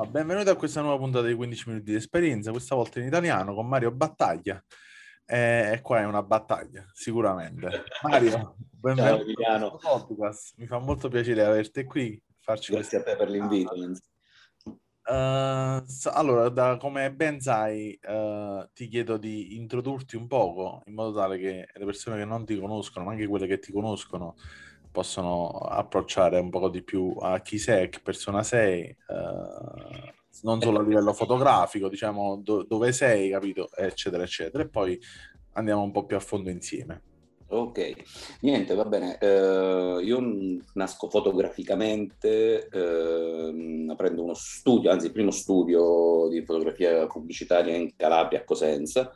Ah, benvenuti a questa nuova puntata di 15 minuti di esperienza, questa volta in italiano con Mario Battaglia. Eh, e qua è una battaglia, sicuramente. Mario, benvenuto Ciao, podcast. Mi fa molto piacere averti qui. Farci Grazie a te per l'invito. Uh, allora, da, come ben sai, uh, ti chiedo di introdurti un poco in modo tale che le persone che non ti conoscono, ma anche quelle che ti conoscono, possono approcciare un po' di più a chi sei, che persona sei, uh, non solo a livello fotografico, diciamo do, dove sei, capito, eccetera, eccetera, e poi andiamo un po' più a fondo insieme. Ok, niente, va bene. Uh, io nasco fotograficamente uh, aprendo uno studio, anzi il primo studio di fotografia pubblicitaria in Calabria, a Cosenza,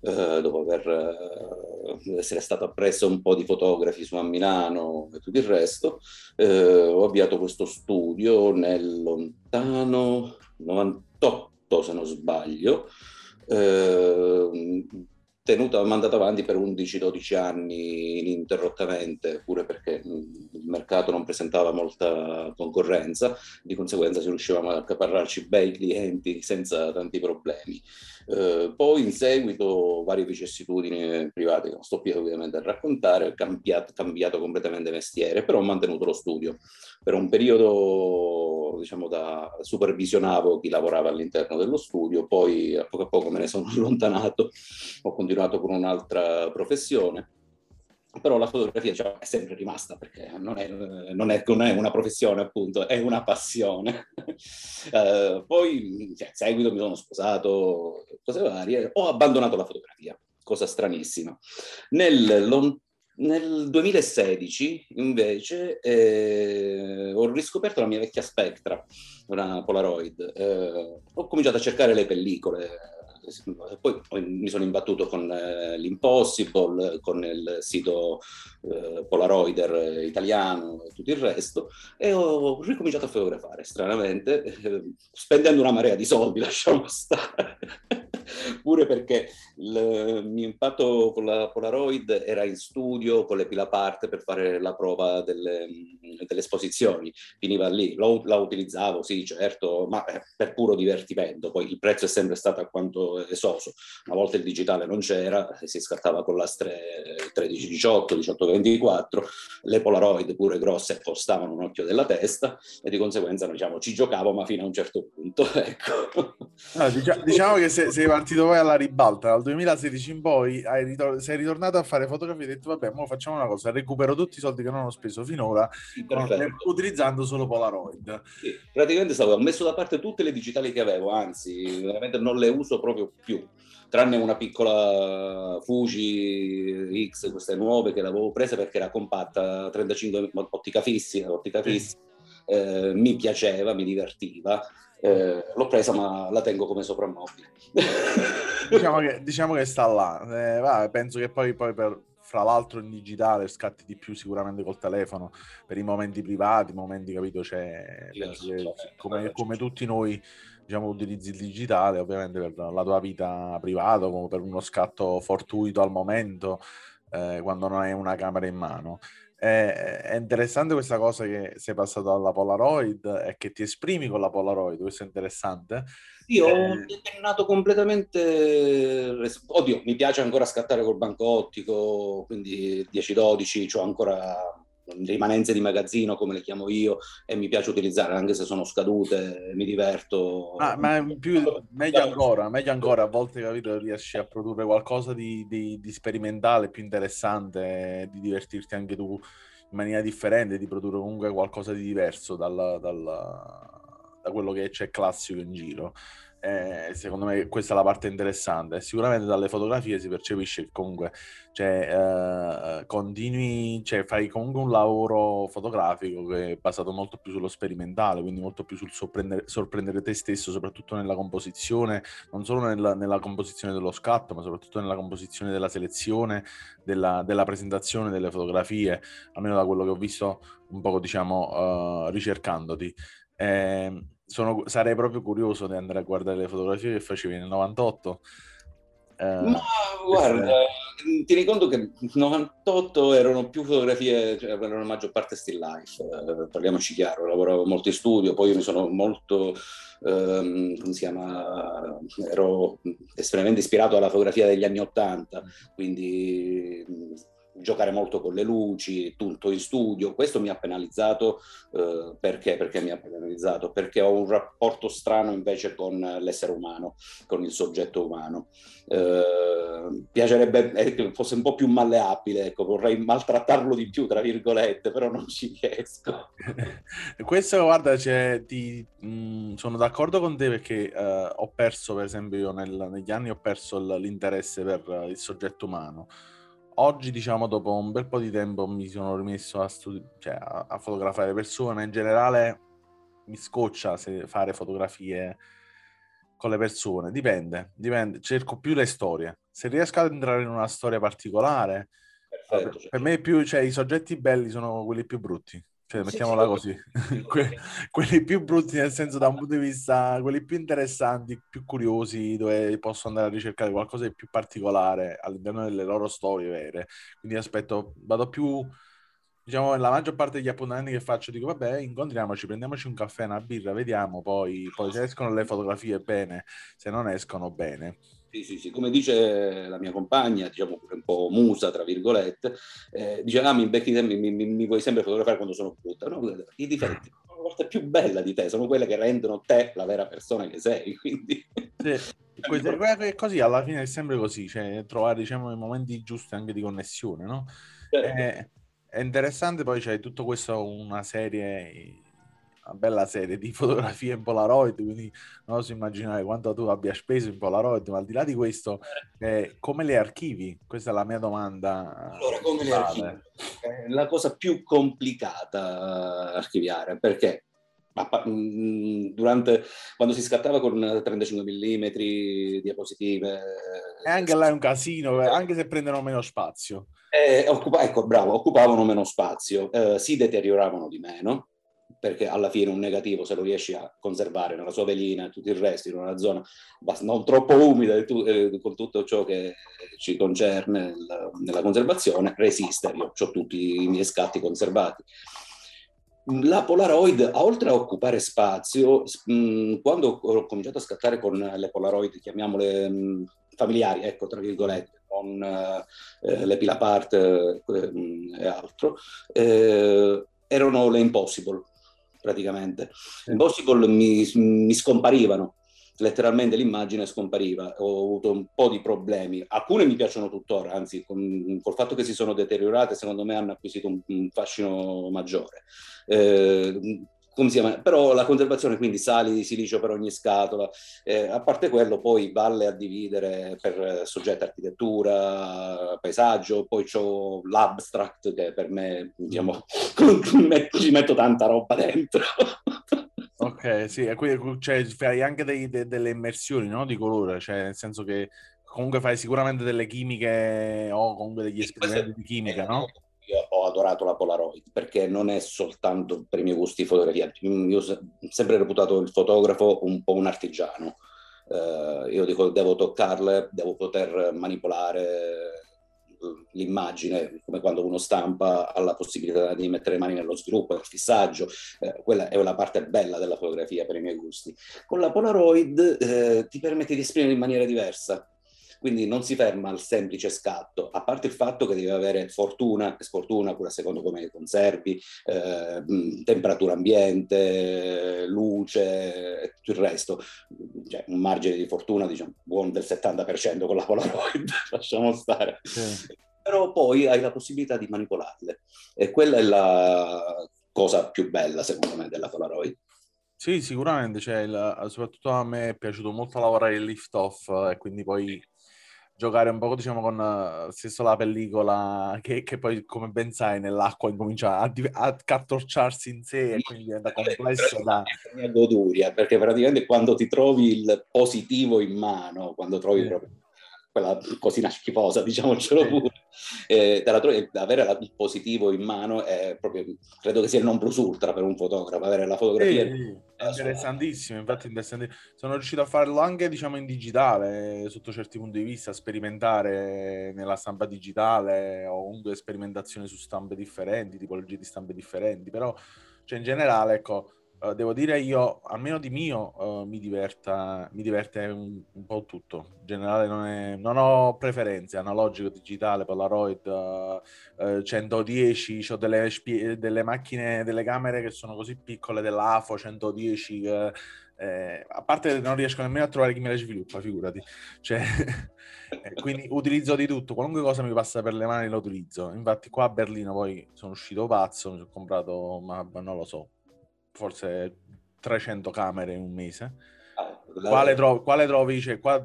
uh, dopo aver, essere stato appresso un po' di fotografi su a Milano e tutto il resto. ho avviato questo studio nel lontano 98, se non sbaglio tenuto, mandato avanti per 11-12 anni ininterrottamente, pure perché il mercato non presentava molta concorrenza, di conseguenza si riuscivamo a accaparrarci bei clienti senza tanti problemi. Eh, poi in seguito varie vicissitudini private che non sto più ovviamente a raccontare, ho cambiato, cambiato completamente mestiere, però ho mantenuto lo studio. Per un periodo diciamo da supervisionavo chi lavorava all'interno dello studio, poi a poco a poco me ne sono allontanato, ho continuato con un'altra professione però la fotografia cioè, è sempre rimasta perché non è, non, è, non è, una professione appunto, è una passione. uh, poi cioè, in seguito mi sono sposato, cose varie, ho abbandonato la fotografia, cosa stranissima. Nel, nel 2016 invece eh, ho riscoperto la mia vecchia Spectra, una Polaroid, eh, ho cominciato a cercare le pellicole poi mi sono imbattuto con eh, l'Impossible, con il sito eh, Polaroider italiano e tutto il resto e ho ricominciato a fotografare, stranamente, eh, spendendo una marea di soldi, lasciamo stare. Pure perché il mio impatto con la Polaroid era in studio con le pila parte per fare la prova delle, delle esposizioni, finiva lì, la utilizzavo, sì, certo, ma eh, per puro divertimento, poi il prezzo è sempre stato alquanto esoso, una volta il digitale non c'era, si scattava con l'astre 1318, 1824, le Polaroid pure grosse costavano un occhio della testa e di conseguenza diciamo, ci giocavo ma fino a un certo punto, ecco. Ah, diciamo, diciamo che se, sei partito poi alla ribalta, dal 2016 in poi ritor- sei ritornato a fare fotografie e hai detto vabbè, ora facciamo una cosa, recupero tutti i soldi che non ho speso finora sì, utilizzando solo Polaroid. Sì, praticamente stavo, ho messo da parte tutte le digitali che avevo, anzi veramente non le uso proprio più tranne una piccola Fuji X, queste nuove che l'avevo presa perché era compatta, 35 ottica fissi, ottica fissi. Eh, mi piaceva, mi divertiva, eh, l'ho presa ma la tengo come soprammobile. diciamo, che, diciamo che sta là, eh, va, penso che poi, poi per, fra l'altro in digitale scatti di più sicuramente col telefono per i momenti privati, momenti capito, c'è, che, come, come tutti noi diciamo, utilizzi il digitale ovviamente per la tua vita privata, come per uno scatto fortuito al momento, eh, quando non hai una camera in mano. È, è, interessante questa cosa che sei passato alla Polaroid e che ti esprimi con la Polaroid, questo è interessante. Io ho eh... determinato completamente. Oddio, mi piace ancora scattare col banco ottico, quindi 10-12, ho ancora rimanenze di magazzino come le chiamo io e mi piace utilizzare anche se sono scadute mi diverto ah, ma più, meglio ancora meglio ancora a volte capito riesci a produrre qualcosa di, di, di sperimentale più interessante di divertirti anche tu in maniera differente di produrre comunque qualcosa di diverso dal, dal, da quello che c'è classico in giro. Eh, secondo me questa è la parte interessante. Sicuramente dalle fotografie si percepisce che comunque cioè, eh, continui, cioè, fai comunque un lavoro fotografico che è basato molto più sullo sperimentale, quindi molto più sul sorprendere, sorprendere te stesso, soprattutto nella composizione, non solo nella, nella, composizione dello scatto, ma soprattutto nella composizione della selezione, della, della, presentazione delle fotografie, almeno da quello che ho visto un po' diciamo uh, ricercandoti. Eh, sono, sarei proprio curioso di andare a guardare le fotografie che facevi nel 98. Eh, Ma guarda, queste... tieni conto che nel 98 erano più fotografie, cioè, erano la maggior parte still life, eh, parliamoci chiaro, lavoravo molto in studio, poi mi sono molto, ehm, come si chiama, ero estremamente ispirato alla fotografia degli anni 80, quindi giocare molto con le luci, tutto in studio. Questo mi ha penalizzato eh, perché? Perché mi ha penalizzato? Perché ho un rapporto strano invece con l'essere umano, con il soggetto umano. Eh, piacerebbe che fosse un po' più malleabile, ecco, vorrei maltrattarlo di più, tra virgolette, però non ci riesco. Questo, guarda, cioè, ti, mh, mm, sono d'accordo con te perché eh, ho perso, per esempio, io nel, negli anni ho perso l'interesse per il soggetto umano oggi, diciamo, dopo un bel po' di tempo mi sono rimesso a, studi- cioè, a, a fotografare persone, ma in generale mi scoccia se fare fotografie con le persone, dipende, dipende, cerco più le storie. Se riesco ad entrare in una storia particolare, Perfetto, per me più, cioè, i soggetti belli sono quelli più brutti. Cioè, mettiamola così, que- quelli più brutti nel senso da un punto di vista, quelli più interessanti, più curiosi, dove posso andare a ricercare qualcosa di più particolare all'interno delle loro storie vere. Quindi aspetto, vado più, diciamo, nella maggior parte degli appuntamenti che faccio, dico, vabbè, incontriamoci, prendiamoci un caffè, una birra, vediamo, poi, poi se escono le fotografie bene, se non escono bene. Sì, sì, sì, come dice la mia compagna, diciamo pure un po' musa, tra virgolette, eh, dice, ah, mi, becchi, mi, mi, mi, vuoi sempre fotografare quando sono brutta. No, i difetti sono la parte più bella di te, sono quelle che rendono te la vera persona che sei, quindi... Sì. È così, alla fine è sempre così, cioè trovare diciamo, i momenti giusti anche di connessione, no? Certo. È, è interessante, poi c'è tutto questo, una serie una bella serie di fotografie in Polaroid, quindi non oso immaginare quanto tu abbia speso in Polaroid, ma al di là di questo, eh, come le archivi? Questa è la mia domanda. Allora, come le archivi? È la cosa più complicata archiviare, perché mm, durante quando si scattava con 35 mm diapositive e anche là è un casino eh, anche se prendono meno spazio eh, occupa- ecco bravo occupavano meno spazio eh, si deterioravano di meno perché alla fine un negativo se lo riesci a conservare nella sua velina e tutto il resto in una zona non troppo umida eh, con tutto ciò che ci concerne nella conservazione, resiste. Io ho tutti i miei scatti conservati. La Polaroid, oltre a occupare spazio, quando ho cominciato a scattare con le Polaroid, chiamiamole familiari, ecco, tra virgolette, con eh, le Pilapart eh, e altro, eh, erano le Impossible praticamente. Impossible mi, mi scomparivano, letteralmente l'immagine scompariva, ho avuto un po' di problemi, alcune mi piacciono tuttora, anzi con, col fatto che si sono deteriorate secondo me hanno acquisito un, un fascino maggiore. Eh, come si chiama? Però la conservazione, quindi sali di silicio per ogni scatola, eh, a parte quello poi valle a dividere per soggetto architettura, paesaggio, poi ho l'abstract che per me, diciamo, ci metto tanta roba dentro. ok, sì, e quindi cioè, fai anche dei, de, delle immersioni no? di colore, cioè nel senso che comunque fai sicuramente delle chimiche o comunque degli esperimenti di chimica, no? Ho adorato la Polaroid perché non è soltanto per i miei gusti fotografia. Io ho sempre reputato il fotografo un po' un artigiano. Uh, io dico, devo toccarle, devo poter manipolare l'immagine, come quando uno stampa ha la possibilità di mettere le mani nello sviluppo, nel fissaggio, eh, quella è una parte bella della fotografia per i miei gusti. Con la Polaroid eh, ti permette di esprimere in maniera diversa, quindi non si ferma al semplice scatto, a parte il fatto che devi avere fortuna e sfortuna, pure a secondo come conservi, eh, temperatura ambiente, luce e tutto il resto. Cioè, un margine di fortuna, diciamo, buon del 70% con la Polaroid, lasciamo stare. Sì. Però poi hai la possibilità di manipolarle e quella è la cosa più bella, secondo me, della Polaroid. Sì, sicuramente, cioè, il, soprattutto a me è piaciuto molto lavorare il lift off e quindi poi giocare un po' diciamo con uh, stesso la pellicola che, che, poi come ben sai nell'acqua incomincia a, a cartocciarsi in sé e quindi diventa complesso da... Goduria perché praticamente quando ti trovi il positivo in mano, quando trovi proprio quella cosina schifosa, diciamocelo pure. Eh, trovi, avere il positivo in mano è proprio, credo che sia il non plus ultra per un fotografo, avere la fotografia. Sì. È interessantissimo, infatti interessantissimo. sono riuscito a farlo anche diciamo in digitale, sotto certi punti di vista, sperimentare nella stampa digitale o comunque sperimentazioni su stampe differenti, tipologie di stampe differenti, però cioè, in generale, ecco, Uh, devo dire io, almeno di mio, uh, mi, diverta, mi diverte un, un, po' tutto. In generale non, è, non ho preferenze, analogico, digitale, Polaroid, uh, 110, ho delle, delle, macchine, delle camere che sono così piccole dell'AFO 110, eh, a parte non riesco nemmeno a trovare chi me le sviluppa, figurati. Cioè, eh, quindi utilizzo di tutto, qualunque cosa mi passa per le mani lo utilizzo. Infatti qua a Berlino poi sono uscito pazzo, mi sono comprato, ma non lo so, forse 300 camere in un mese. Ah, quale, trovi, quale trovi? Cioè, qua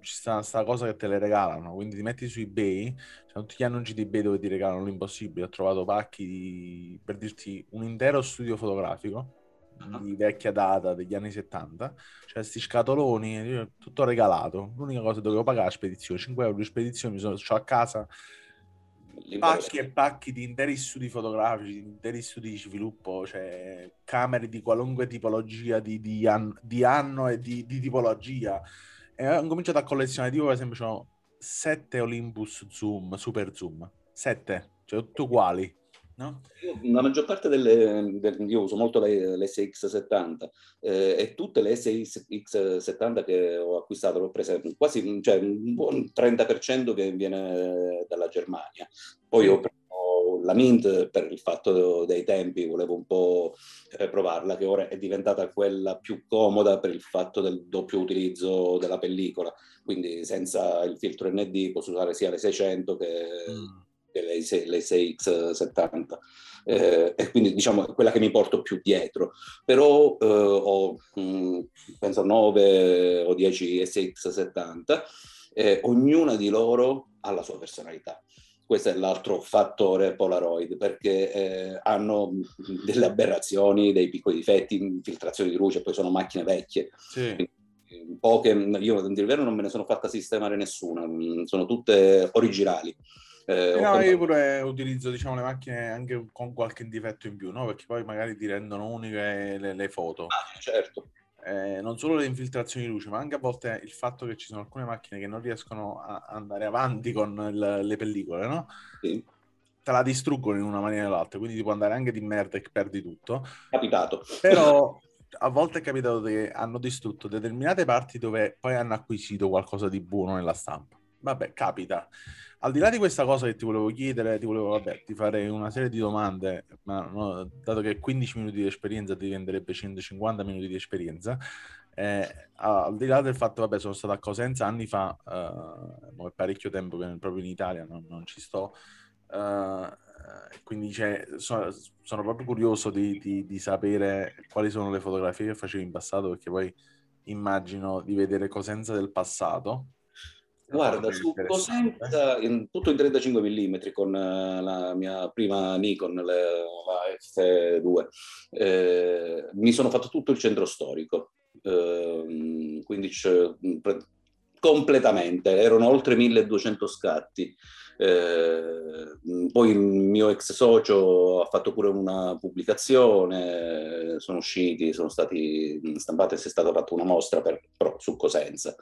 ci sta questa cosa che te le regalano, quindi ti metti su eBay, cioè, tutti gli annunci di eBay dove ti regalano l'impossibile. Ho trovato pacchi di, per dirti un intero studio fotografico uh-huh. di vecchia data degli anni 70, cioè questi scatoloni, tutto regalato. L'unica cosa che dovevo pagare la spedizione, 5 euro di spedizione, mi sono a casa pacchi e pacchi di interi studi fotografici, di interi studi di sviluppo, cioè camere di qualunque tipologia di, di, an- di anno e di, di, tipologia. E ho cominciato a collezionare, tipo per esempio, ho 7 Olympus Zoom, Super Zoom, 7, cioè tutti uguali. No? La maggior parte delle, del, io uso molto le, le SX70 eh, e tutte le SX70 che ho acquistato l'ho prese quasi cioè, un buon 30% che viene dalla Germania. Poi ho preso la Mint per il fatto dei tempi, volevo un po' eh, provarla, che ora è diventata quella più comoda per il fatto del doppio utilizzo della pellicola, quindi senza il filtro ND posso usare sia le 600 che... Mm le, le 6X70. Eh, e quindi diciamo è quella che mi porto più dietro. Però eh, ho mh, mm, penso 9 o 10 SX70, eh, ognuna di loro ha la sua personalità questo è l'altro fattore Polaroid, perché eh, hanno delle aberrazioni, dei piccoli difetti, infiltrazioni di luce, poi sono macchine vecchie. Sì. Poche, io in vero non me ne sono fatta sistemare nessuna, mm, sono tutte originali. Eh, no, io pure utilizzo diciamo, le macchine anche con qualche difetto in più, no? perché poi magari ti rendono uniche le, le foto. Ah, certo. Eh, non solo le infiltrazioni di luce, ma anche a volte il fatto che ci sono alcune macchine che non riescono a andare avanti con il, le pellicole, no? Sì. Te la distruggono in una maniera o nell'altra, quindi ti può andare anche di merda e perdi tutto. Capitato. Però a volte è capitato che hanno distrutto determinate parti dove poi hanno acquisito qualcosa di buono nella stampa. Vabbè, capita. Al di là di questa cosa che ti volevo chiedere, ti volevo, vabbè, ti farei una serie di domande, ma no, dato che 15 minuti di esperienza diventerebbe 150 minuti di esperienza, eh, al di là del fatto, vabbè, sono stato a Cosenza anni fa, eh, è parecchio tempo che proprio in Italia non, non ci sto, eh, quindi cioè, sono, sono, proprio curioso di, di, di, sapere quali sono le fotografie che facevi in passato, perché poi immagino di vedere Cosenza del passato Guarda, su Cosenza, in, tutto in 35 mm con uh, la mia prima Nikon, le, la F2, eh, mi sono fatto tutto il centro storico, eh, quindi completamente, erano oltre 1200 scatti. Eh, poi il mio ex socio ha fatto pure una pubblicazione, sono usciti, sono stati stampati, si è stata fatta una mostra per, però su Cosenza.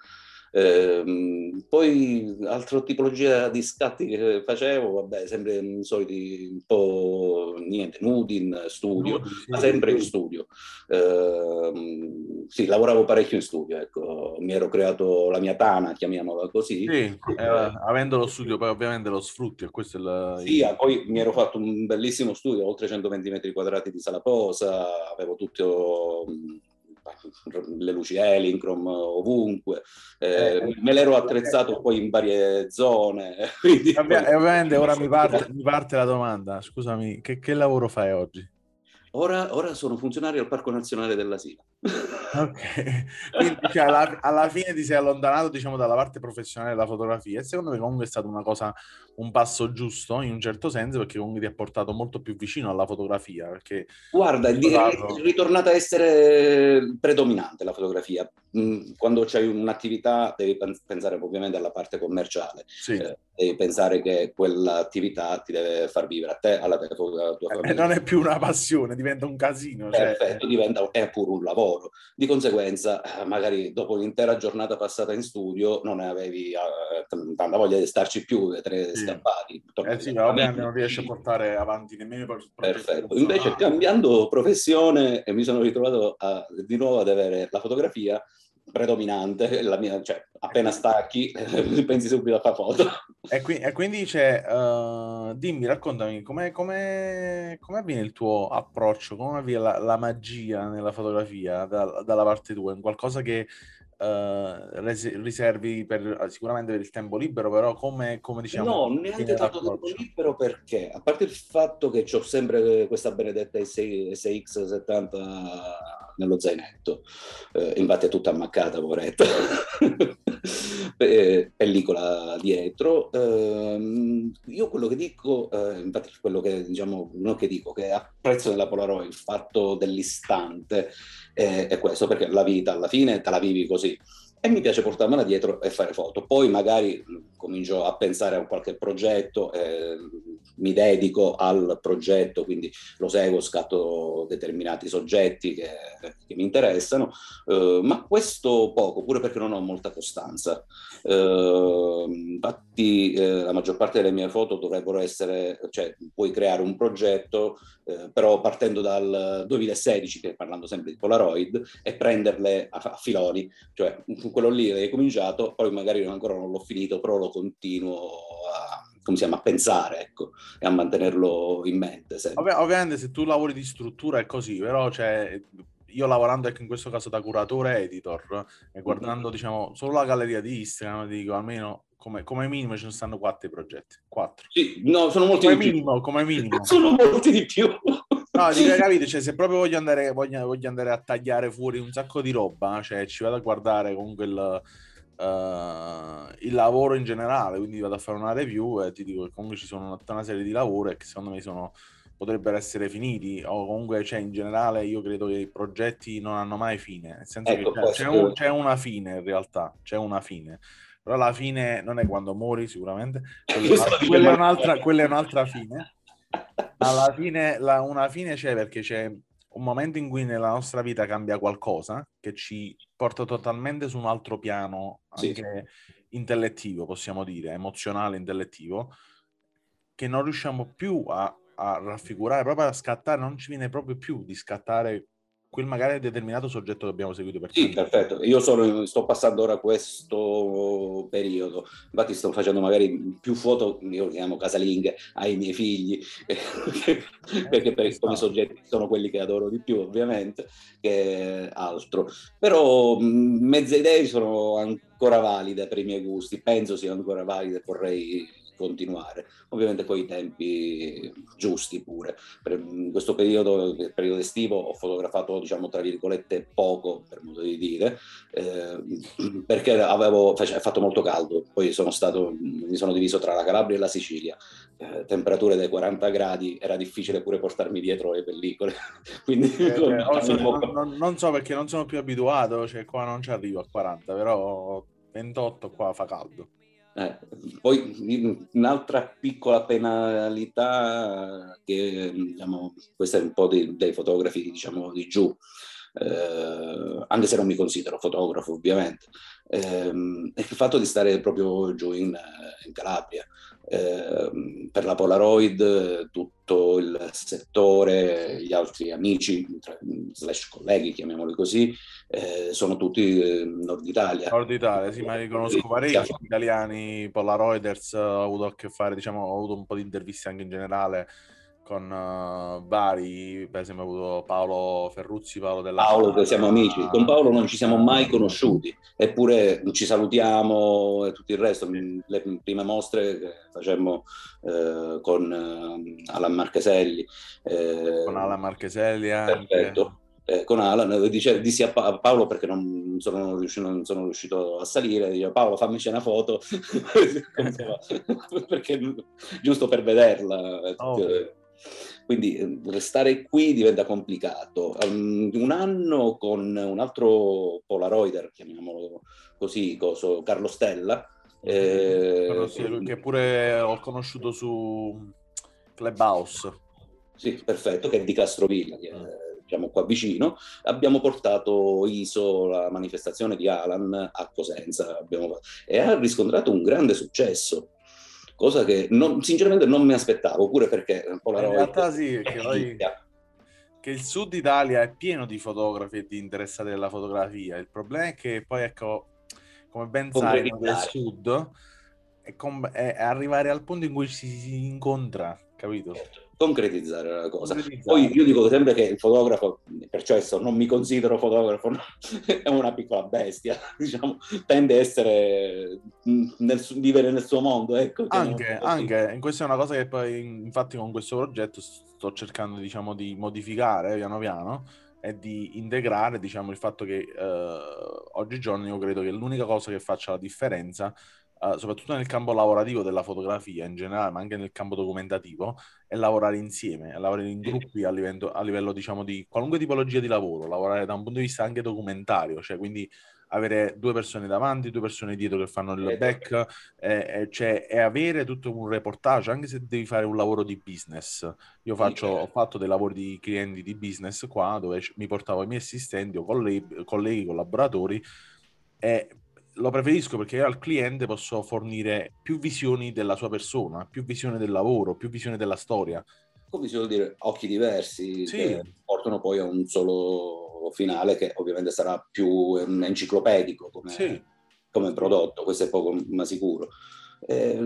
Eh, poi altra tipologia di scatti che facevo, vabbè, sempre i soliti un po' niente, nudi in studio, sì, ma sempre in studio. Eh, sì, lavoravo parecchio in studio, ecco, mi ero creato la mia tana, chiamiamola così. Sì, eh, avendo lo studio poi ovviamente lo sfrutti, questo è il... Sì, ah, poi mi ero fatto un bellissimo studio, oltre 120 metri quadrati di sala posa, avevo tutto le luci Elincrom ovunque, eh, eh, me l'ero attrezzato poi in varie zone. Quindi. Ovviamente ora mi parte, mi parte, la domanda, scusami, che, che lavoro fai oggi? Ora, ora sono funzionario al Parco Nazionale della Sila. Ok, quindi cioè, alla, alla, fine ti sei allontanato diciamo dalla parte professionale della fotografia e secondo me comunque è stato una cosa, un passo giusto in un certo senso perché comunque ti ha portato molto più vicino alla fotografia. Perché Guarda, è ritornata a essere predominante la fotografia. Mm, quando c'hai un'attività devi pensare ovviamente alla parte commerciale, sì. eh, devi pensare che quell'attività ti deve far vivere a te, alla tua, tua eh, famiglia. non è più una passione, diventa un casino. Cioè... Perfetto, diventa, è pure un lavoro. Di conseguenza, eh, magari dopo l'intera giornata passata in studio non avevi eh, tanta voglia di starci più, di essere sì. scappati. Eh sì, ovviamente non riesci a portare avanti nemmeno per Perfetto. Invece cambiando professione mi sono ritrovato a, di nuovo ad avere la fotografia predominante, la mia, cioè appena stacchi pensi subito a fare foto. E, qui, e quindi c'è, uh, dimmi, raccontami, come avviene il tuo approccio, come avviene la, la magia nella fotografia da, dalla parte tua? È qualcosa che uh, riservi per, sicuramente per il tempo libero, però come, come diciamo... No, neanche tanto tempo libero perché, a parte il fatto che ho sempre questa benedetta SX70 nello zainetto, eh, infatti è tutta ammaccata, poveretta, pellicola dietro. Eh, io quello che dico, eh, infatti quello che diciamo, non che dico, che apprezzo della Polaroid, il fatto dell'istante, è questo, perché la vita alla fine te la vivi così e mi piace portarmela dietro e fare foto. Poi magari comincio a pensare a qualche progetto, eh, mi dedico al progetto, quindi lo seguo, scatto determinati soggetti che, che mi interessano, eh, ma questo poco, pure perché non ho molta costanza. Eh, infatti la maggior parte delle mie foto dovrebbero essere, cioè puoi creare un progetto, eh, però partendo dal 2016, che parlando sempre di Polaroid, e prenderle a, a filoni, cioè quello lì hai cominciato, poi magari ancora non l'ho finito, però lo continuo a, come si chiama, a pensare ecco, e a mantenerlo in mente. Ov- ovviamente se tu lavori di struttura è così, però cioè, io lavorando ecco, in questo caso da curatore editor e guardando mm-hmm. diciamo, solo la galleria di Instagram, dico almeno come, come, minimo ce ne stanno quattro progetti. Quattro. Sì, no, sono molti come di minimo, più. Come minimo. sono molti di più. No, dico, capite? Cioè, se proprio voglio andare, voglio, voglio andare, a tagliare fuori un sacco di roba, cioè ci vado a guardare comunque il, uh, il lavoro in generale, quindi vado a fare una review e ti dico che comunque ci sono tutta una serie di lavori che secondo me sono, potrebbero essere finiti. O comunque cioè, in generale io credo che i progetti non hanno mai fine, nel senso ecco, che c'è, c'è, un, c'è una fine in realtà, c'è una fine. Però la fine non è quando muori sicuramente, quella, quella, è, un'altra, quella è un'altra fine, alla fine, la, una fine c'è perché c'è un momento in cui nella nostra vita cambia qualcosa che ci porta totalmente su un altro piano, anche sì. intellettivo, possiamo dire, emozionale, intellettivo, che non riusciamo più a, a raffigurare, proprio a scattare, non ci viene proprio più di scattare quel magari determinato soggetto che abbiamo seguito per Sì, perfetto. Io sono, sto passando ora questo periodo, infatti sto facendo magari più foto, io chiamo casalinghe, ai miei figli, perché per i soggetti sono quelli che adoro di più ovviamente, che altro. Però mezze idee sono ancora valide per i miei gusti, penso siano ancora valide, vorrei continuare. Ovviamente poi i tempi giusti pure. Per questo periodo, il periodo estivo, ho fotografato, diciamo, tra virgolette, poco, per modo di dire, eh, perché avevo cioè, fatto molto caldo. Poi sono stato, mi sono diviso tra la Calabria e la Sicilia. Eh, temperature dai 40 gradi, era difficile pure portarmi dietro le pellicole. Quindi eh, non, so, non, non, so perché non sono più abituato, cioè qua non ci arrivo a 40, però 28 qua fa caldo. Eh, poi un'altra piccola penalità che diciamo, questa è un po' dei, dei fotografi diciamo di giù, eh, anche se non mi considero fotografo ovviamente, ehm, è il fatto di stare proprio giù in, in Calabria. Eh, per la Polaroid tutto il settore, gli altri amici, slash colleghi, chiamiamoli così, eh, sono tutti eh, Nord Italia. Nord Italia, sì, ma ne conosco parecchi italiani, Polaroiders, ho avuto a che fare, diciamo, ho avuto un po' di interviste anche in generale con uh, vari, per esempio ho avuto Paolo Ferruzzi, Paolo della Paolo, che siamo amici, con Paolo non ci siamo mai conosciuti, eppure ci salutiamo e tutto il resto, le prime mostre che facemmo eh, con eh, Alan Marcheselli. Eh, con Alan Marcheselli anche. Perfetto. Eh, con Alan, dice, dissi a, Paolo perché non sono, riuscito, non sono riuscito a salire, dice Paolo fammici una foto, perché, giusto per vederla. Oh. Quindi eh, restare qui diventa complicato. Um, un anno con un altro Polaroider, chiamiamolo così, coso, Carlo Stella. Eh, sì, che pure ho conosciuto su Clubhouse. Sì, perfetto, che è di Castrovilla, che è diciamo qua vicino. Abbiamo portato ISO, la manifestazione di Alan, a Cosenza abbiamo... e ha riscontrato un grande successo cosa che non, sinceramente non mi aspettavo, pure perché Polaroid... In realtà sì, che, poi, che il sud Italia è pieno di fotografi e di interessati alla fotografia, il problema è che poi ecco, come ben sai, del sud è, com- è, arrivare al punto in cui si, si incontra, capito? Certo concretizzare la cosa. Poi io dico sempre che il fotografo, perciò non mi considero fotografo, no? è una piccola bestia, diciamo, tende a essere nel, vivere nel suo mondo. Ecco, anche, anche, questa è una cosa che poi infatti con questo progetto sto cercando diciamo, di modificare piano piano e di integrare diciamo, il fatto che eh, oggigiorno io credo che l'unica cosa che faccia la differenza uh, soprattutto nel campo lavorativo della fotografia in generale, ma anche nel campo documentativo, è lavorare insieme, è lavorare in gruppi a livello, a livello, diciamo, di qualunque tipologia di lavoro, lavorare da un punto di vista anche documentario, cioè quindi avere due persone davanti, due persone dietro che fanno il back, eh, cioè, e avere tutto un reportage, anche se devi fare un lavoro di business. Io faccio, ho fatto dei lavori di clienti di business qua, dove mi portavo i miei assistenti o colleghi, colleghi collaboratori, e lo preferisco perché io al cliente posso fornire più visioni della sua persona, più visione del lavoro, più visione della storia. Come si vuol dire, occhi diversi sì. che portano poi a un solo finale che ovviamente sarà più enciclopedico come, sì. come prodotto, questo è poco ma sicuro. Eh,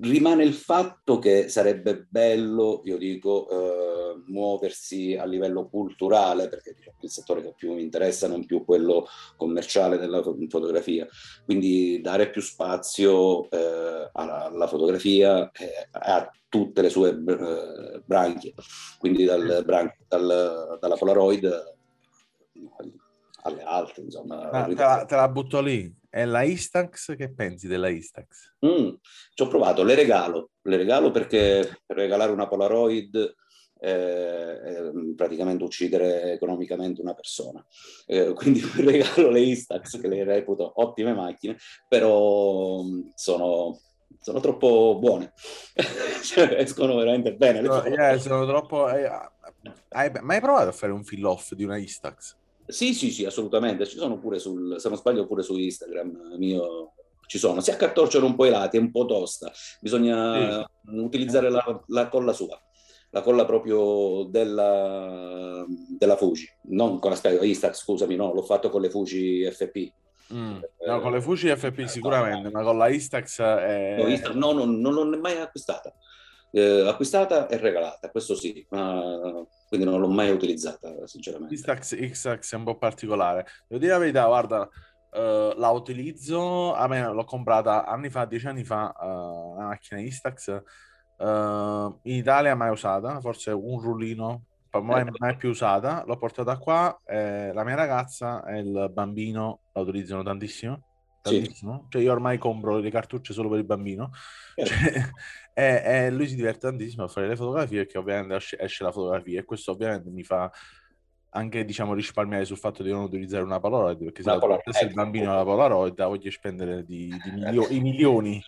rimane il fatto che sarebbe bello, io dico, eh, muoversi a livello culturale, perché diciamo, il settore che più mi interessa non più quello commerciale della fotografia, quindi dare più spazio eh, alla, alla, fotografia e a tutte le sue eh, branchie, quindi dal, bran- dal, dalla Polaroid alle altre, insomma. Ah, te, la, te la butto lì, è la Instax, che pensi della Instax? Mm, ci ho provato, le regalo, le regalo perché per regalare una Polaroid eh, è praticamente uccidere economicamente una persona. Eh, quindi regalo le Instax che le reputo ottime macchine, però mm, sono sono troppo buone, cioè, escono veramente bene. No, yeah, sono troppo... Eh, hai mai provato a fare un fill off di una Instax? Sì, sì, sì, assolutamente. Ci sono pure sul, se non sbaglio, pure su Instagram mio. Ci sono, si accartocciano un po' i lati, è un po' tosta, bisogna sì. utilizzare la, la, colla sua, la colla proprio della, della Fuji, non con la spiega Instax, scusami, no, l'ho fatto con le Fuji FP. Mm. No, con le Fuji FP eh, sicuramente, ma con la Instax è... No, Instax, no, non, non l'ho mai acquistata. Eh, acquistata e regalata, questo sì, ma quindi non l'ho mai utilizzata, sinceramente. Instax Xax è un po' particolare. Devo dire la verità, guarda, uh, la utilizzo, a me l'ho comprata anni fa, dieci anni fa, uh, una macchina Instax, uh, in Italia mai usata, forse un rullino, mai, ecco. mai più usata, l'ho portata qua, eh, la mia ragazza e il bambino la utilizzano tantissimo. Tantissimo. Sì. Cioè io ormai compro le cartucce solo per il bambino. Certo. Cioè, e, e, lui si diverte tantissimo a fare le fotografie perché ovviamente esce, la fotografia e questo ovviamente mi fa anche diciamo risparmiare sul fatto di non utilizzare una Polaroid perché se, Polaroid, se il ecco. bambino ha la Polaroid voglio spendere di, di milio- i milioni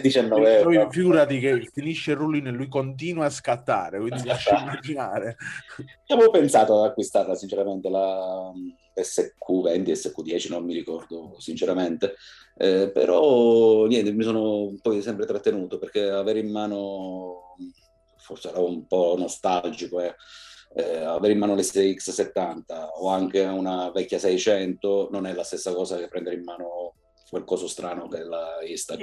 19 euro. Figurati che finisce il rullino e lui continua a scattare, quindi ti lascio immaginare. Avevo pensato ad acquistarla, sinceramente, la SQ20, SQ10, non mi ricordo sinceramente, eh, però niente, mi sono poi sempre trattenuto perché avere in mano, forse era un po' nostalgico, eh, eh, avere in mano l'SX70 o anche una vecchia 600 non è la stessa cosa che prendere in mano quel coso strano che è la Instax.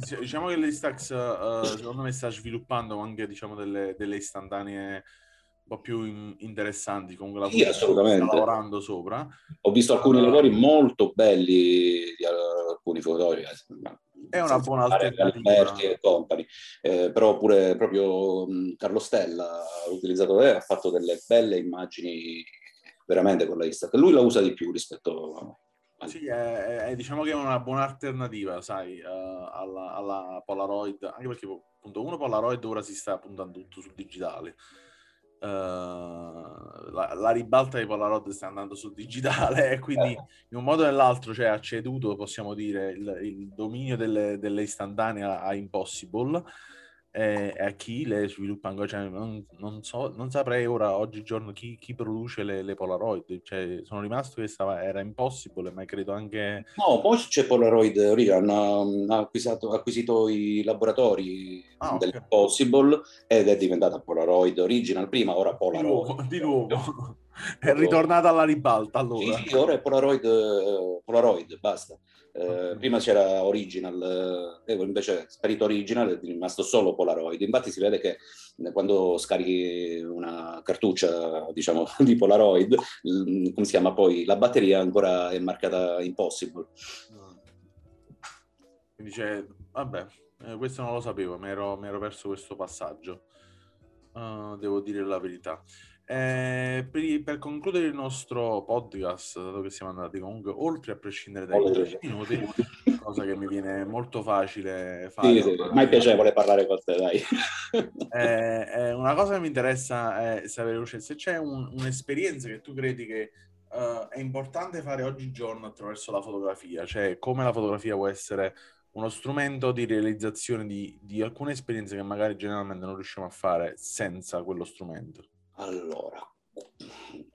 Sì, diciamo che l'Instax uh, secondo me sta sviluppando anche diciamo, delle, delle istantanee un po' più in, interessanti con la sì, assolutamente. sta lavorando sopra. Ho visto alcuni uh, lavori molto belli di alcuni fotografi. Eh, è una buona alternativa. Alberti e company. Eh, però pure proprio mh, Carlo Stella, l'utilizzatore, ha fatto delle belle immagini veramente con la Instax. Lui la usa di più rispetto a... Sì, è, è, diciamo che è una buona alternativa, sai, uh, alla, alla, Polaroid, anche perché appunto uno Polaroid ora si sta puntando tutto sul digitale. Uh, la, la, ribalta di Polaroid sta andando sul digitale e quindi in un modo o nell'altro cioè, ha ceduto, possiamo dire, il, il dominio delle, delle istantanee a Impossible e a chi le sviluppa ancora, cioè, non, non, so, non saprei ora oggigiorno chi, chi produce le, le, Polaroid, cioè, sono rimasto che stava, era impossibile, ma credo anche... No, poi c'è Polaroid, hanno acquisito, acquisito, i laboratori ah, del okay. Possible ed è diventata Polaroid Original, prima ora Polaroid. Di nuovo, di nuovo. È ritornata alla ribalta allora. Sì, sì ora è Polaroid, uh, Polaroid, basta. Eh, prima c'era Original, eh, invece sparito Original è rimasto solo Polaroid. Infatti si vede che eh, quando scarichi una cartuccia, diciamo, di Polaroid, come si chiama poi, la batteria ancora è marcata Impossible. Quindi c'è, vabbè, eh, questo non lo sapevo, mi ero, mi ero perso questo passaggio. Uh, devo dire la verità. Eh, per, per, concludere il nostro podcast, dato che siamo andati comunque oltre a prescindere dai 10 minuti, cosa che mi viene molto facile fare. Sì, sì, mai piacevole parlare con te, dai. eh, eh, una cosa che mi interessa è sapere se c'è un, un'esperienza che tu credi che uh, è importante fare oggigiorno attraverso la fotografia, cioè come la fotografia può essere uno strumento di realizzazione di, di alcune esperienze che magari generalmente non riusciamo a fare senza quello strumento. Allora,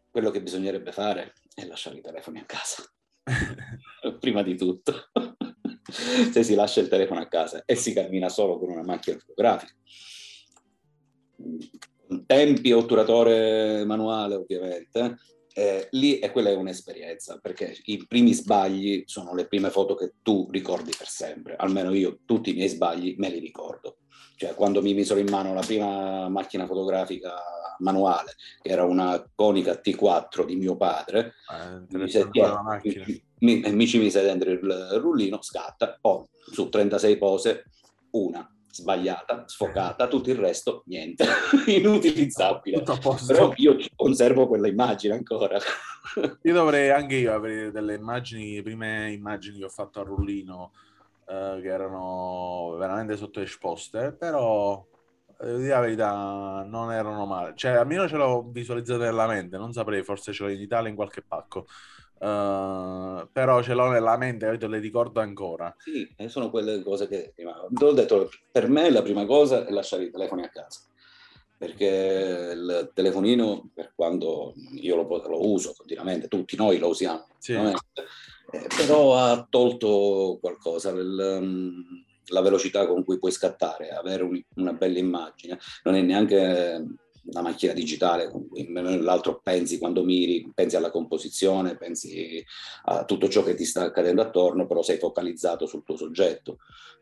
quello che bisognerebbe fare è lasciare i telefoni a casa. Prima di tutto. Se si lascia il telefono a casa e si cammina solo con una macchina fotografica. Tempi otturatore manuale, ovviamente, eh, lì e quella è un'esperienza, perché i primi sbagli sono le prime foto che tu ricordi per sempre, almeno io tutti i miei sbagli me li ricordo. Cioè, quando mi misero in mano la prima macchina fotografica manuale, che era una conica T4 di mio padre, eh, mi, se, mi, mi, ci mise dentro il rullino, scatta, poi su 36 pose, una sbagliata, sfocata, tutto il resto niente, inutilizzabile. Però io conservo quella immagine ancora. io dovrei anche io avere delle immagini, le prime immagini che ho fatto a rullino, eh, che erano veramente sottoesposte, però devo dire la verità, non erano male. Cioè, almeno ce l'ho visualizzato nella mente, non saprei, forse ce l'ho in Italia in qualche pacco. Uh, però ce l'ho nella mente, le ricordo ancora. Sì, sono quelle cose che ho detto, per me la prima cosa è lasciare i telefoni a casa. Perché il telefonino, per quando io lo, lo uso continuamente, tutti noi lo usiamo, sì. eh, però ha tolto qualcosa. Il, um, la velocità con cui puoi scattare, avere un, una bella immagine, non è neanche una macchina digitale, l'altro pensi quando miri, pensi alla composizione, pensi a tutto ciò che ti sta accadendo attorno, però sei focalizzato sul tuo soggetto.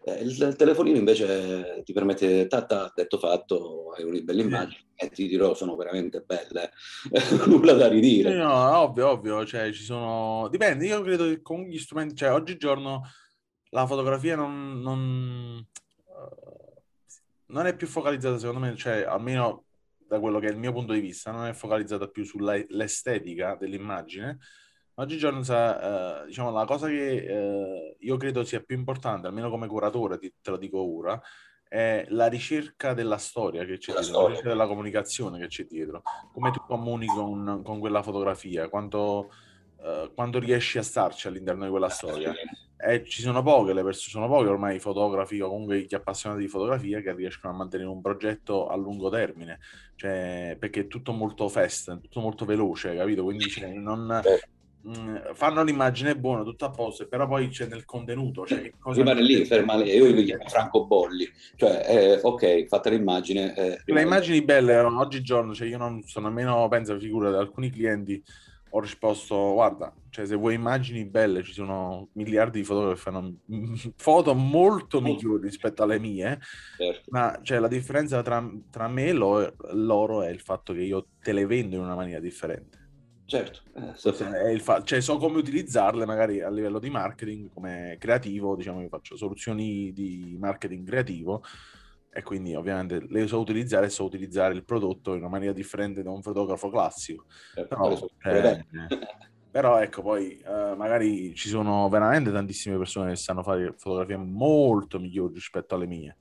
Eh, il, telefonino invece ti permette, tata, detto fatto, hai una bella immagine e ti dirò, sono veramente belle, nulla da ridire. No, ovvio, ovvio, cioè ci sono, dipende, io credo che con gli strumenti, cioè oggigiorno la fotografia non, non, uh, non, è più focalizzata, secondo me, cioè almeno da quello che è il mio punto di vista, non è focalizzata più sull'estetica dell'immagine. Oggigiorno, uh, diciamo, la cosa che uh, io credo sia più importante, almeno come curatore, ti, te lo dico ora, è la ricerca della storia che c'è la dietro, la ricerca della comunicazione che c'è dietro. Come tu comunichi con, con quella fotografia, quanto, uh, quanto riesci a starci all'interno di quella storia e ci sono poche le persone, sono poche ormai i fotografi o comunque gli appassionati di fotografia che riescono a mantenere un progetto a lungo termine, cioè, perché è tutto molto fast, tutto molto veloce, capito? Quindi cioè, non, mh, mm, fanno l'immagine buona, tutto a posto, però poi c'è nel contenuto. Cioè, cosa Rimane lì, ferma lì, io li chiamo Franco Bolli, cioè eh, ok, fatta l'immagine. Eh, le immagini belle erano oggigiorno, cioè io non sono nemmeno, penso, figura di alcuni clienti ho risposto, guarda, cioè se vuoi immagini belle, ci sono miliardi di fotografi che fanno foto molto migliori rispetto alle mie, certo. ma cioè, la differenza tra, tra me e loro, loro, è il fatto che io te le vendo in una maniera differente. Certo, eh, fa- cioè, so come utilizzarle magari a livello di marketing, come creativo, diciamo io faccio soluzioni di marketing creativo e quindi ovviamente le so utilizzare e so utilizzare il prodotto in una maniera differente da un fotografo classico. Eh, però, eh, però, ecco, poi eh, magari ci sono veramente tantissime persone che sanno fare fotografie molto migliori rispetto alle mie.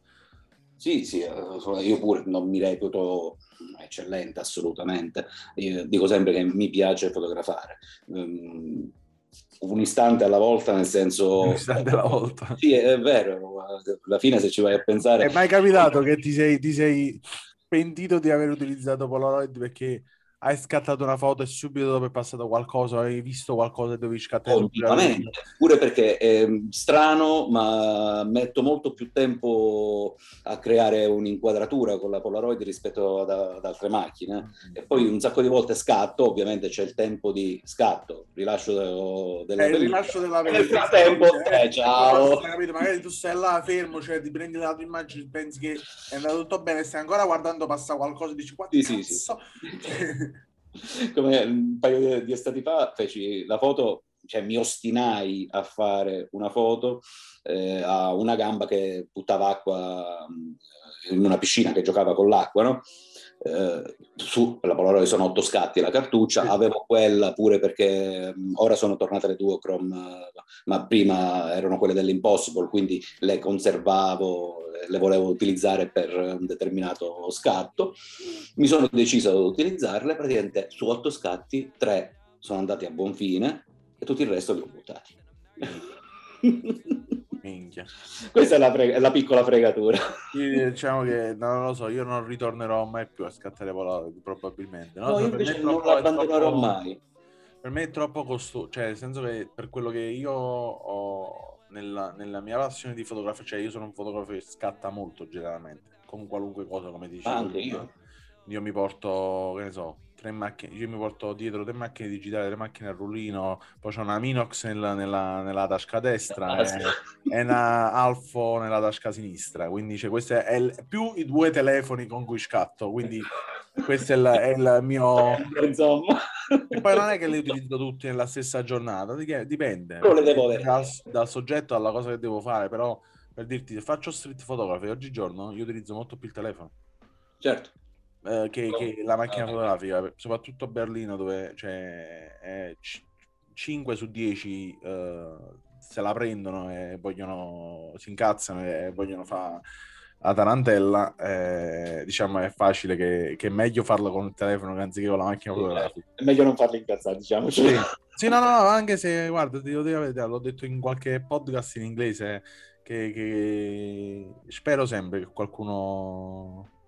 Sì, sì, eh, io pure non mi reputo eccellente assolutamente. Io dico sempre che mi piace fotografare. Um, un istante alla volta, nel senso... Un istante alla volta. Sì, è, vero, alla fine se ci vai a pensare... È mai capitato che ti sei, ti sei pentito di aver utilizzato Polaroid perché hai scattato una foto e subito dopo è passato qualcosa, hai visto qualcosa e dovevi scattare? Continuamente, pure perché è strano, ma metto molto più tempo a creare un'inquadratura con la Polaroid rispetto ad, ad altre macchine. Mm-hmm. E poi un sacco di volte scatto, ovviamente c'è il tempo di scatto, rilascio della eh, il rilascio della Nel frattempo, eh, eh, ciao. Capito? Magari tu stai là fermo, cioè ti prendi la tua immagine, pensi che è andato tutto bene, stai ancora guardando, passa qualcosa, dici, qua sì, sì, sì. come un paio di, estati fa feci la foto, cioè mi ostinai a fare una foto eh, a una gamba che buttava acqua mm, in una piscina che giocava con l'acqua, no? Eh, su la Polaroid sono otto scatti la cartuccia, avevo quella pure perché mm, ora sono tornate le Duochrome, ma prima erano quelle dell'Impossible, quindi le conservavo, le volevo utilizzare per un determinato scatto. Mi sono deciso ad utilizzarle, praticamente su otto scatti, tre sono andati a buon fine e tutto il resto li ho buttati. Minchia. Questa è la, frega- la, piccola fregatura. Io, diciamo che non lo so, io non ritornerò mai più a scattare Polaroid, probabilmente. No, no io invece non lo abbandonerò troppo, mai. Per me è troppo costoso, cioè nel senso che per quello che io ho nella, nella mia passione di fotografia, cioè io sono un fotografo che scatta molto generalmente, con qualunque cosa, come dicevo. Anche io. Io mi porto, che ne so, tre macchine, io mi porto dietro tre macchine digitali, tre macchine a rullino, poi c'ho una Minox nella, nella, nella tasca destra e, e, una Alfo nella tasca sinistra, quindi cioè, questo è, il, più i due telefoni con cui scatto, quindi questo è il, è il mio... Insomma. E poi non è che li utilizzo tutti nella stessa giornata, dipende. Dal, dal soggetto alla cosa che devo fare, però per dirti, se faccio street photography oggigiorno, io utilizzo molto più il telefono. Certo eh, che, che, la macchina fotografica, soprattutto a Berlino dove c'è c- 5 su 10 eh, se la prendono e vogliono, si incazzano e vogliono fare la tarantella, eh, diciamo è facile che, che, è meglio farlo con il telefono che anziché con la macchina fotografica. È meglio non farli incazzare, diciamo. Sì. sì, no, no, anche se, guarda, ti devo dire l'ho detto in qualche podcast in inglese, che, che spero sempre che qualcuno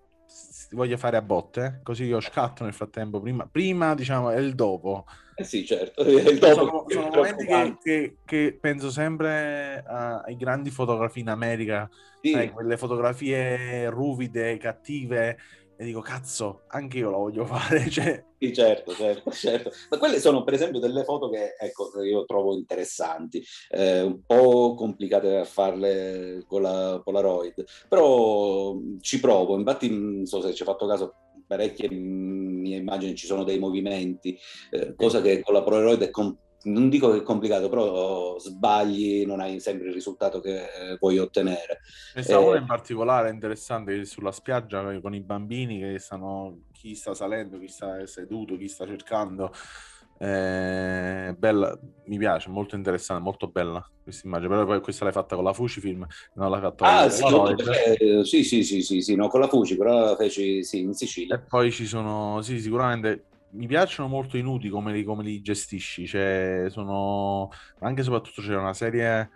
voglia fare a botte, così io scatto nel frattempo, prima, prima diciamo, e il dopo. Eh sì, certo. Sono, sono momenti che, che, che, penso sempre ai grandi fotografie in America, sì. sai, quelle fotografie ruvide, cattive, e dico cazzo, anche io lo voglio fare. Cioè... Sì, certo, certo, certo. Ma quelle sono per esempio delle foto che ecco, io trovo interessanti, eh, un po' complicate a farle con la Polaroid, però ci provo, infatti non so se ci hai fatto caso, parecchie mie immagini ci sono dei movimenti, eh, cosa che con la Polaroid è com- non dico che è complicato, però sbagli, non hai sempre il risultato che eh, vuoi ottenere. E sta eh, in particolare interessante sulla spiaggia con i bambini che stanno, chi sta salendo, chi sta seduto, chi sta cercando. Eh, bella, mi piace, molto interessante, molto bella questa immagine. Però poi questa l'hai fatta con la Fujifilm, non l'hai fatta ah, con la sì, sì, sì, sì, sì, sì, no, con la Fuji, però la feci sì, in Sicilia. E poi ci sono, sì, sicuramente mi piacciono molto i nudi come li, come li gestisci, cioè sono anche e soprattutto c'è una serie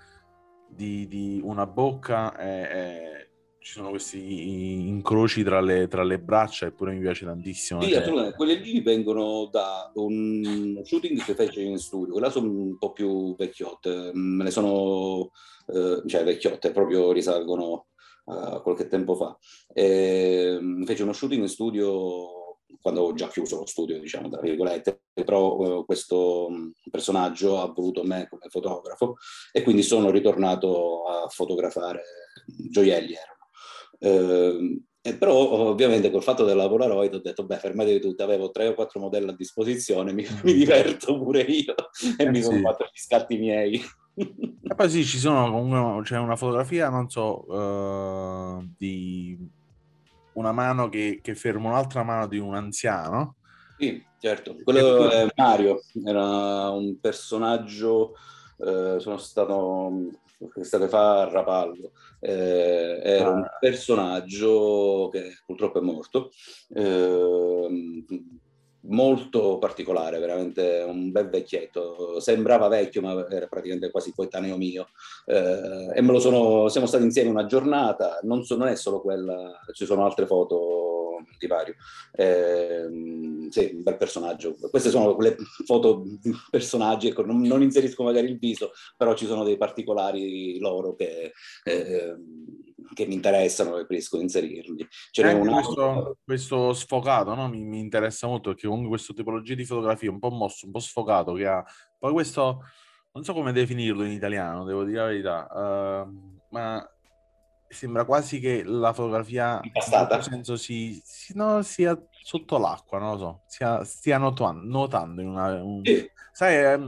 di, di una bocca e, e, ci sono questi incroci tra le, tra le braccia eppure mi piace tantissimo. Sì, cioè... quelle lì vengono da un shooting che fece in studio, quella sono un po' più vecchiotte, me ne sono, eh, cioè vecchiotte, proprio risalgono a qualche tempo fa. E, fece uno shooting in studio quando ho già chiuso lo studio, diciamo, tra virgolette, però eh, questo mm, personaggio ha voluto me come fotografo e quindi sono ritornato a fotografare gioielli erano. Eh, però ovviamente col fatto della Polaroid ho detto, beh, fermatevi tutti, avevo tre o quattro modelli a disposizione, mi, mi diverto pure io e eh mi sono fatto gli scatti miei. E poi sì, ci sono comunque, c'è una fotografia, non so, uh, di una mano che, che, ferma un'altra mano di un anziano. Sì, certo. Quello è Mario, era un personaggio, eh, sono stato quest'estate fa a Rapallo. Eh, era ah. un personaggio che purtroppo è morto, eh, molto particolare, veramente un bel vecchietto. Sembrava vecchio, ma era praticamente quasi coetaneo mio. Eh, e me lo sono, siamo stati insieme una giornata. Non, so, non è solo quella, ci sono altre foto di vario. Eh, sì, un bel personaggio. Queste sono le foto di personaggi, ecco, non, non, inserisco magari il viso, però ci sono dei particolari loro che, eh, che mi interessano e preferisco inserirli. Ce n'è un questo, questo, sfocato no? mi, mi, interessa molto perché comunque questa tipologia di fotografia un po' mosso, un po' sfocato, che ha poi questo, non so come definirlo in italiano, devo dire la verità, uh, ma sembra quasi che la fotografia in questo senso si, si, no, sia sotto l'acqua, non lo so, sia, stia nuotando, nuotando in una... Un... Sai, è,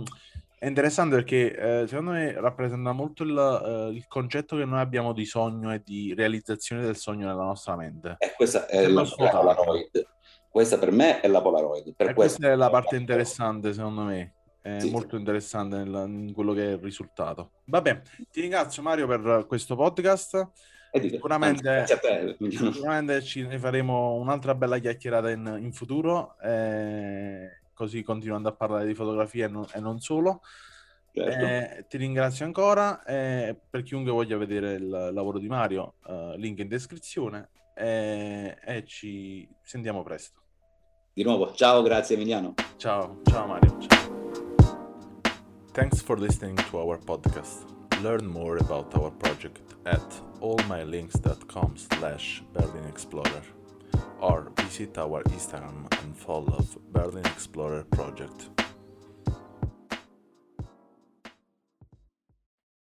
è, interessante perché eh, secondo me rappresenta molto il, uh, il, concetto che noi abbiamo di sogno e di realizzazione del sogno nella nostra mente. E questa è la, la Polaroid. Questa per me è la Polaroid. Per questa è la parte interessante, secondo me è sì, molto sì. interessante nel, in quello che è il risultato. Vabbè, ti ringrazio Mario per questo podcast. Sicuramente, sicuramente, ci ne faremo un'altra bella chiacchierata in, in futuro, eh, così continuando a parlare di fotografia e non, e non solo. Certo. Eh, ti ringrazio ancora. Eh, per chiunque voglia vedere il lavoro di Mario, uh, link in descrizione. e ci sentiamo presto. Di nuovo, ciao, grazie Emiliano. Ciao, ciao Mario. Ciao. Thanks for listening to our podcast. Learn more about our project at allmylinks.com slash Berlin Explorer or visit our Instagram and follow Berlin Explorer project.